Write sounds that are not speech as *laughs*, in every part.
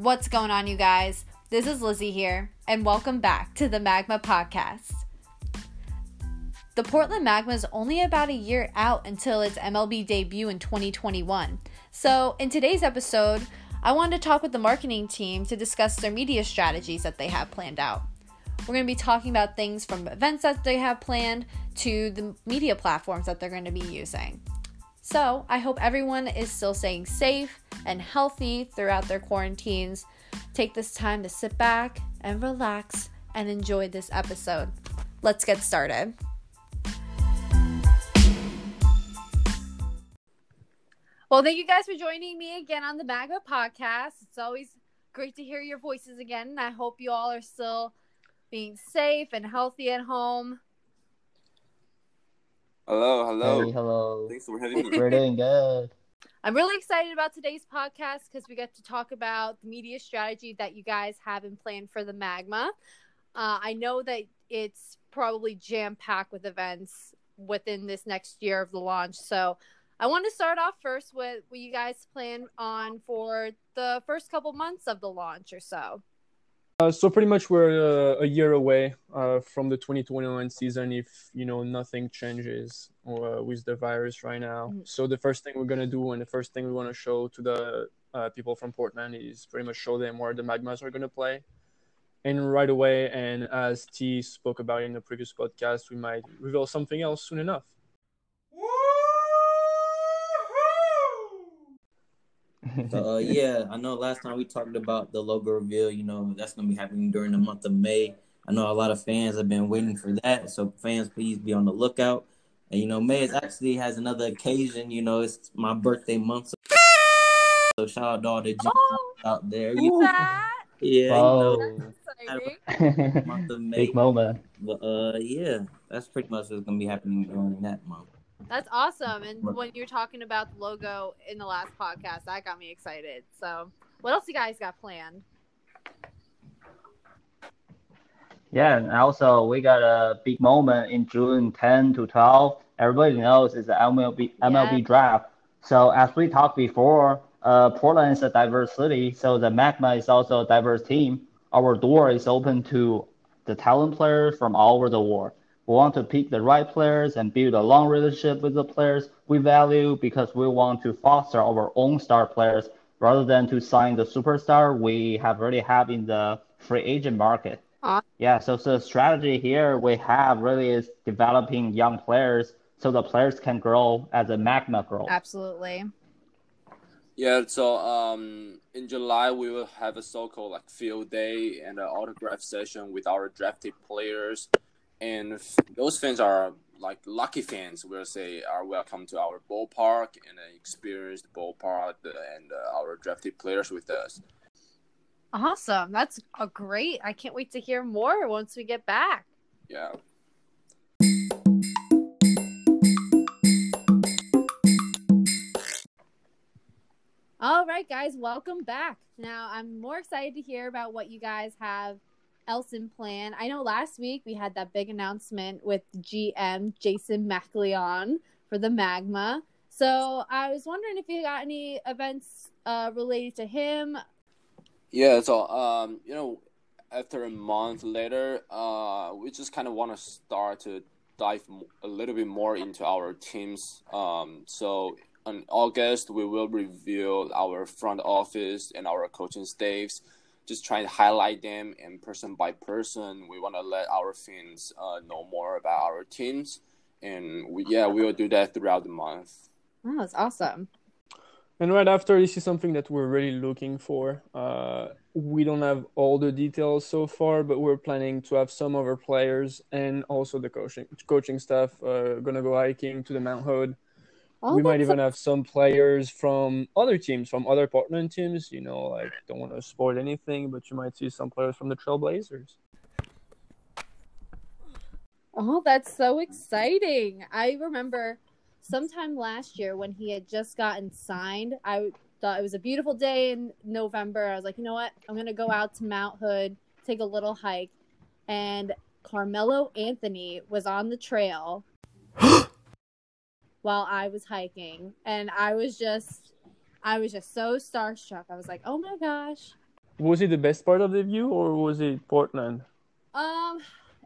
What's going on, you guys? This is Lizzie here, and welcome back to the Magma Podcast. The Portland Magma is only about a year out until its MLB debut in 2021. So, in today's episode, I wanted to talk with the marketing team to discuss their media strategies that they have planned out. We're going to be talking about things from events that they have planned to the media platforms that they're going to be using. So, I hope everyone is still staying safe and healthy throughout their quarantines. Take this time to sit back and relax and enjoy this episode. Let's get started. Well, thank you guys for joining me again on the Magma podcast. It's always great to hear your voices again. I hope you all are still being safe and healthy at home. Hello, hello. Hey, hello. Thanks for having me. We're doing good. I'm really excited about today's podcast because we get to talk about the media strategy that you guys have in plan for the Magma. Uh, I know that it's probably jam packed with events within this next year of the launch. So I want to start off first with what you guys plan on for the first couple months of the launch or so. Uh, so pretty much we're uh, a year away uh, from the 2021 season if you know nothing changes uh, with the virus right now. Mhm. So the first thing we're gonna do and the first thing we want to show to the uh, people from Portland is pretty much show them where the Magmas are gonna play. And right away, and as T spoke about in the previous podcast, we might reveal something else soon enough. So uh, *laughs* yeah, I know last time we talked about the logo reveal. You know that's gonna be happening during the month of May. I know a lot of fans have been waiting for that, so fans please be on the lookout. And you know May is actually has another occasion. You know it's my birthday month, so *laughs* shout out to all the G Oh, out there. You, that *laughs* yeah, you know month of May. Big moment. But uh, yeah, that's pretty much what's gonna be happening during that month. That's awesome. And when you're talking about the logo in the last podcast, that got me excited. So, what else you guys got planned? Yeah, and also we got a big moment in June 10 to 12. Everybody knows it's the MLB MLB Yeah. draft. So as we talked before, uh, Portland is a diverse city, so the Magma is also a diverse team. Our door is open to the talent players from all over the world. We want to pick the right players and build a long relationship with the players we value because we want to foster our own star players rather than to sign the superstar we have already have in the free agent market. Aw- Yeah, so the strategy here we have really is developing young players so the players can grow as a magma grow. Absolutely. Yeah, so um, in July we will have a so-called like field day and an autograph session with our drafted players, and f- those fans are like lucky fans. We'll say are welcome to our ballpark and uh, experience the ballpark and uh, our drafted players with us. Awesome. That's a great. I can't wait to hear more once we get back. Yeah. All right, guys, welcome back. Now, I'm more excited to hear about what you guys have else in plan. I know last week we had that big announcement with GM Jason McLeod for the Magma. So I was wondering if you got any events uh, related to him. Yeah, so um, you know, after a month later, uh, we just kind of want to start to dive a little bit more into our teams. Um, so in August, we will reveal our front office and our coaching staffs. Just trying to highlight them and person by person. We want to let our fans uh, know more about our teams, and we, yeah, we will do that throughout the month. Oh, that's awesome. And right after, this is something that we're really looking for. Uh, we don't have all the details so far, but we're planning to have some of our players and also the coaching coaching staff uh, gonna go hiking to the Mount Hood. Oh, we might even have some players from other teams, from other Portland teams. You know, like don't want to spoil anything, but you might see some players from the Trailblazers. Oh, that's so exciting. I remember sometime last year when he had just gotten signed, I thought it was a beautiful day in November. I was like, you know what? I'm going to go out to Mount Hood, take a little hike. And Carmelo Anthony was on the trail while I was hiking. And I was just, I was just so starstruck. I was like, oh my gosh. Was it the best part of the view, or was it Portland? Um,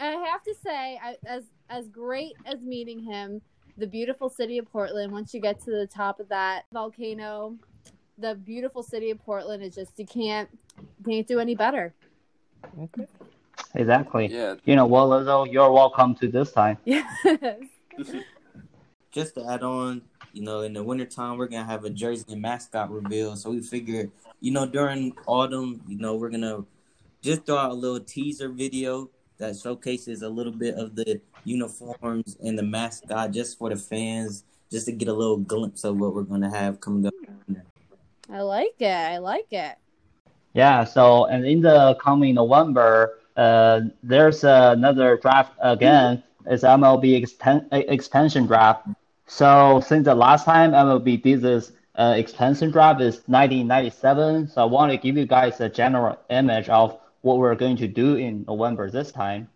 I have to say, I, as as great as meeting him, the beautiful city of Portland. Once you get to the top of that volcano, the beautiful city of Portland is just you can't can't do any better. Okay. Exactly. Yeah. You know what, Lizzo? You're welcome to this time. *laughs* Yes. Just to add on, you know, in the wintertime, we're gonna have a jersey and mascot reveal. So we figured, you know, during autumn, you know, we're gonna just throw out a little teaser video that showcases a little bit of the uniforms and the mascot just for the fans, just to get a little glimpse of what we're gonna have coming up. I like it. I like it. Yeah. So, and in the coming November, uh, there's another draft again. It's MLB exten- expansion draft. So since the last time MLB did this uh, expansion draft is 1997, so I want to give you guys a general image of what we're going to do in November this time.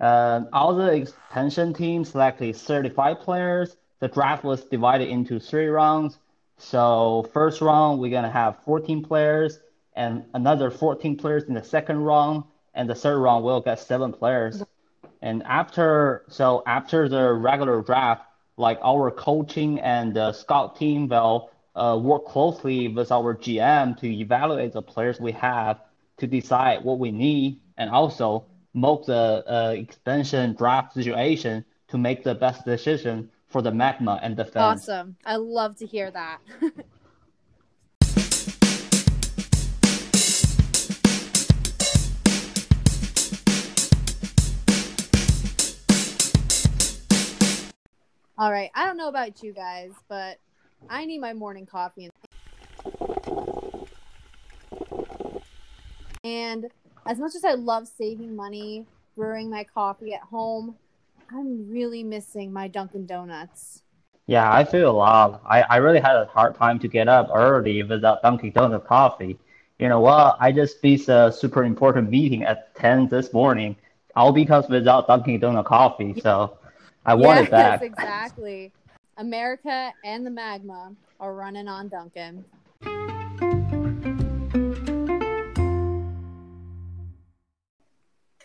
Uh, all the expansion teams selected 35 players. The draft was divided into three rounds. So first round we're gonna have 14 players, and another 14 players in the second round, and the third round we'll get seven players. And after so after the regular draft, like our coaching and the scout team will uh, work closely with our GM to evaluate the players we have to decide what we need and also mock the uh, expansion draft situation to make the best decision for the magma and the fans. Awesome. I love to hear that. *laughs* All right. I don't know about you guys, but I need my morning coffee. And as much as I love saving money brewing my coffee at home, I'm really missing my Dunkin' Donuts. Yeah, I feel a lot. I, I really had a hard time to get up early without Dunkin' Donuts coffee. You know what? I just missed a super important meeting at 10 this morning, all because without Dunkin' Donuts coffee. So I want it back. Yes, exactly. America and the magma are running on Dunkin'.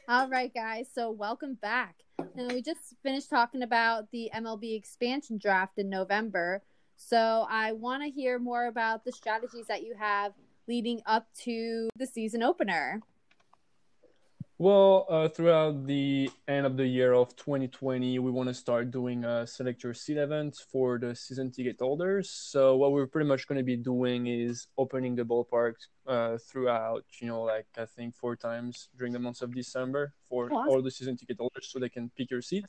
All right, guys. So welcome back. Now we just finished talking about the MLB expansion draft in November. So I want to hear more about the strategies that you have leading up to the season opener. Well, uh, throughout the end of the year of 2020, we want to start doing a select your seat events for the season ticket holders. So what we're pretty much going to be doing is opening the ballpark uh, throughout, you know, like I think four times during the months of December for Awesome. all the season ticket holders, so they can pick your seat.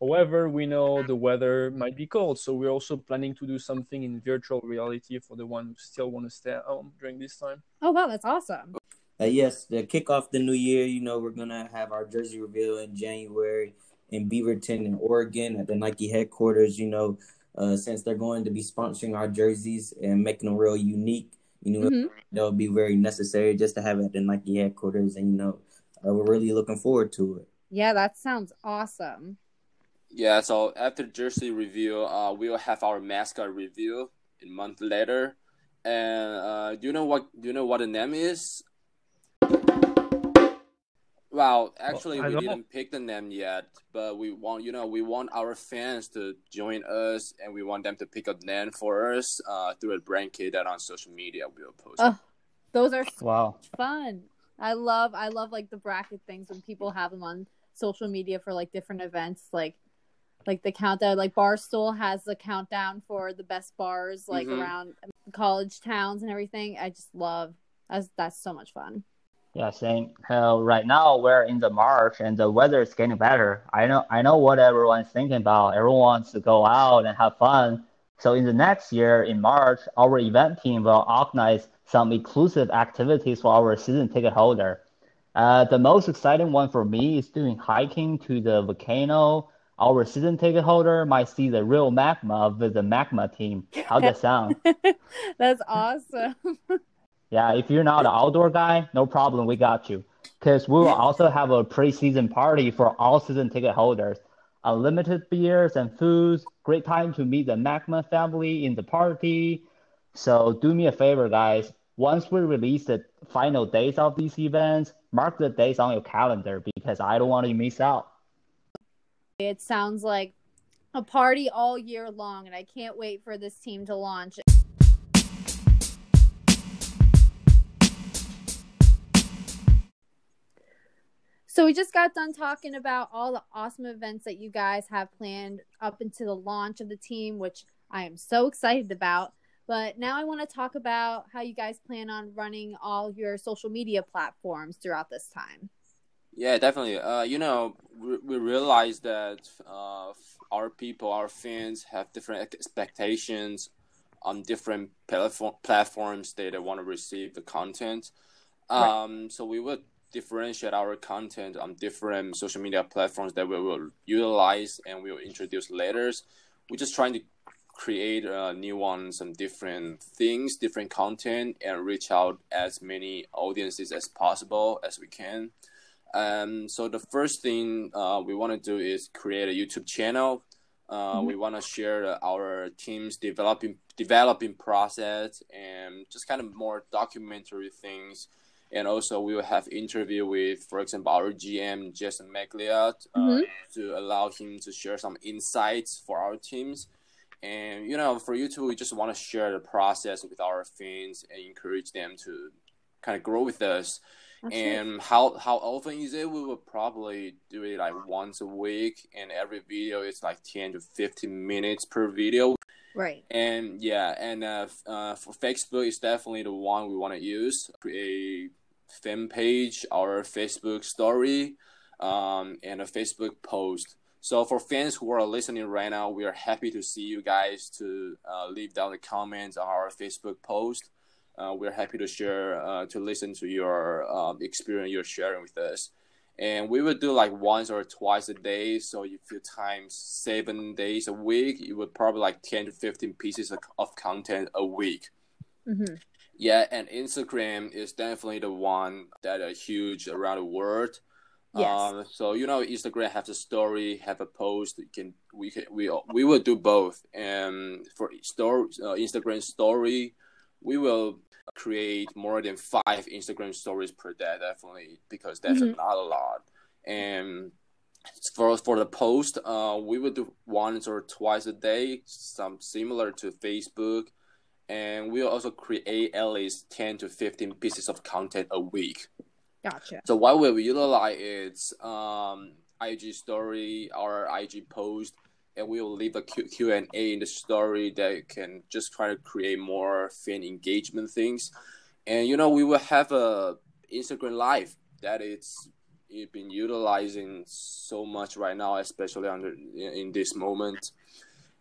However, we know the weather might be cold, so we're also planning to do something in virtual reality for the one who still want to stay at home during this time. Oh wow, that's awesome. Uh, yes, to kick off the new year, you know, we're gonna have our jersey reveal in January in Beaverton in Oregon at the Nike headquarters. You know, uh, since they're going to be sponsoring our jerseys and making them real unique, you know, Mhm. that'll be very necessary just to have it at the Nike headquarters. And you know, uh, we're really looking forward to it. Yeah, that sounds awesome. Yeah, so after jersey review, uh, we'll have our mascot review a month later. And uh, do you know what do you know what the name is? Well, actually, I we didn't pick the name yet, but we want you know we want our fans to join us, and we want them to pick a name for us uh, through a brand kit that on social media we'll post. Oh. Those are so Wow. fun. I love I love like the bracket things when people have them on social media for like different events like like the countdown like Barstool has the countdown for the best bars like Mhm. around college towns and everything. I just love that's that's so much fun. Yeah, same. Right now we're in the March and the weather is getting better. I know I know what everyone's thinking about. Everyone wants to go out and have fun. So in the next year in March, our event team will organize some exclusive activities for our season ticket holder. Uh, the most exciting one for me is doing hiking to the volcano. Our season ticket holder might see the real magma with the magma team. How does that sound? *laughs* that's awesome. *laughs* Yeah, if you're not an outdoor guy, no problem, we got you. Because we will also have a preseason party for all season ticket holders. Unlimited beers and foods, great time to meet the Magma family in the party. So do me a favor, guys. once we release the final dates of these events, mark the dates on your calendar because I don't want to miss out. It sounds like a party all year long, and I can't wait for this team to launch. So we just got done talking about all the awesome events that you guys have planned up into the launch of the team, which I am so excited about. But now I want to talk about how you guys plan on running all your social media platforms throughout this time. Yeah, definitely. Uh, you know, we, we realize that uh, our people, our fans, have different expectations on different platform platforms they, they want to receive the content. Um, right. So we would differentiate our content on different social media platforms that we will utilize and we will introduce later. We're just trying to create uh, new ones and different things, different content, and reach out as many audiences as possible as we can. Um, so the first thing uh, we want to do is create a YouTube channel. Uh, mm-hmm. We want to share our team's developing developing process and just kind of more documentary things and also we will have interview with, for example, our GM Jason McLeod uh, mm-hmm. to allow him to share some insights for our teams. And you know, for YouTube, we just want to share the process with our fans and encourage them to kind of grow with us. and how how often is it? We will probably do it like once a week, and every video is like ten to fifteen minutes per video. Right. And yeah, and uh, uh, for Facebook, is definitely the one we want to use. A fan page, our Facebook story, um, and a Facebook post. So for fans who are listening right now, we are happy to see you guys to uh, leave down the comments on our Facebook post. Uh, we're happy to share uh, to listen to your um, experience you're sharing with us and we would do like once or twice a day so if you times seven days a week you would probably like 10 to 15 pieces of, of content a week mm-hmm. Yeah, and Instagram is definitely the one that are huge around the world. Yes. Um, so you know, Instagram has a story, have a post. You can we can we we will do both. And for story, uh, Instagram story, we will create more than five Instagram stories per day, definitely, because that's mm-hmm. not a lot. And for for the post, uh, we would do once or twice a day, some similar to Facebook and we'll also create at least 10 to 15 pieces of content a week. Gotcha. So what we utilize is um, IG story or IG post, and we will leave a Q- Q&A in the story that can just try to create more fan engagement things. And, you know, we will have a Instagram live that it's been utilizing so much right now, especially under in this moment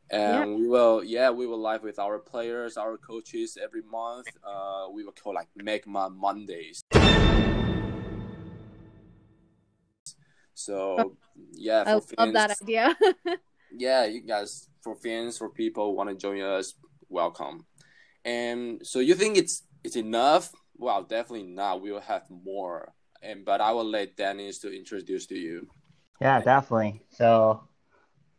and yeah. we will yeah we will live with our players our coaches every month uh we will call like magma mondays so yeah i fans, love that idea *laughs* yeah you guys for fans for people want to join us welcome. And so you think it's it's enough? Well definitely not. We will have more. And but i will let dennis to introduce to you. Yeah definitely. So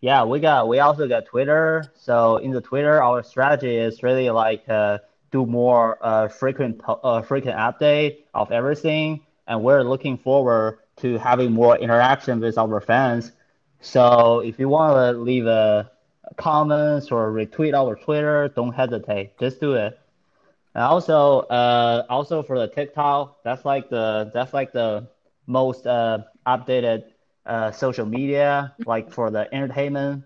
yeah, we got we also got Twitter. So in the Twitter, our strategy is really like uh, do more uh, frequent uh, frequent update of everything, and we're looking forward to having more interaction with our fans. So if you want to leave a comments or retweet our Twitter, don't hesitate, just do it. And also, uh, also for the TikTok, that's like the that's like the most uh, updated uh, social media, like for the entertainment,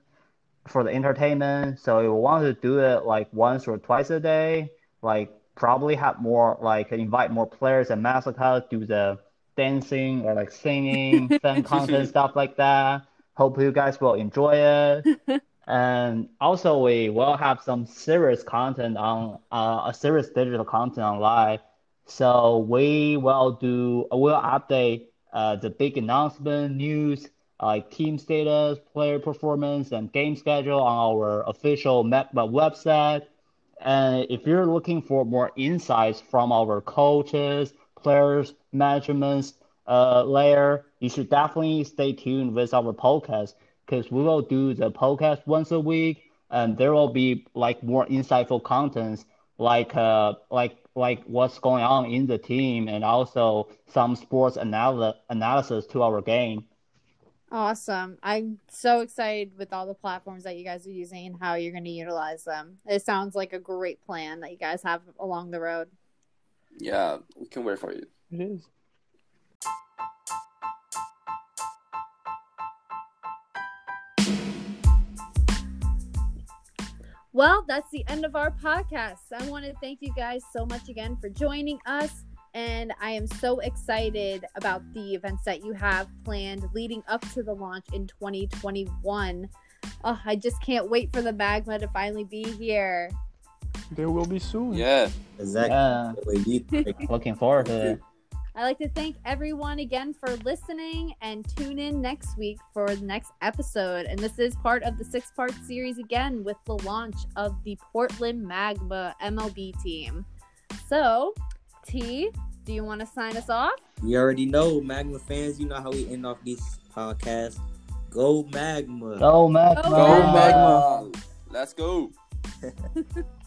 for the entertainment. So you want to do it like once or twice a day, like probably have more, like invite more players and mascots, do the dancing or like singing, *laughs* fan content, stuff like that. Hope you guys will enjoy it. *laughs* and also we will have some serious content on uh, a serious digital content online. So we will do, we'll update uh, the big announcement, news, like team status, player performance, and game schedule on our official Magma website. And if you're looking for more insights from our coaches, players, management uh, layer, you should definitely stay tuned with our podcast because we will do the podcast once a week, and there will be like more insightful contents like uh like like what's going on in the team and also some sports anal- analysis to our game. Awesome. I'm so excited with all the platforms that you guys are using and how you're going to utilize them. It sounds like a great plan that you guys have along the road. Yeah, we can wait for you. It is. Well, that's the end of our podcast. I want to thank you guys so much again for joining us. And I am so excited about the events that you have planned leading up to the launch in 2021. Oh, ah, I just can't wait for the magma to finally be here. There will be soon. Yeah. Exactly. Yeah, Wait, you think- looking forward to it. I'd like to thank everyone again for listening and tune in next week for the next episode. And this is part of the six part series again with the launch of the Portland Magma MLB team. So, T, do you want to sign us off? You already know, Magma fans. You know how we end off these podcasts. Go Magma. Go Magma! Go Go Magma! Magma! Let's go. *laughs*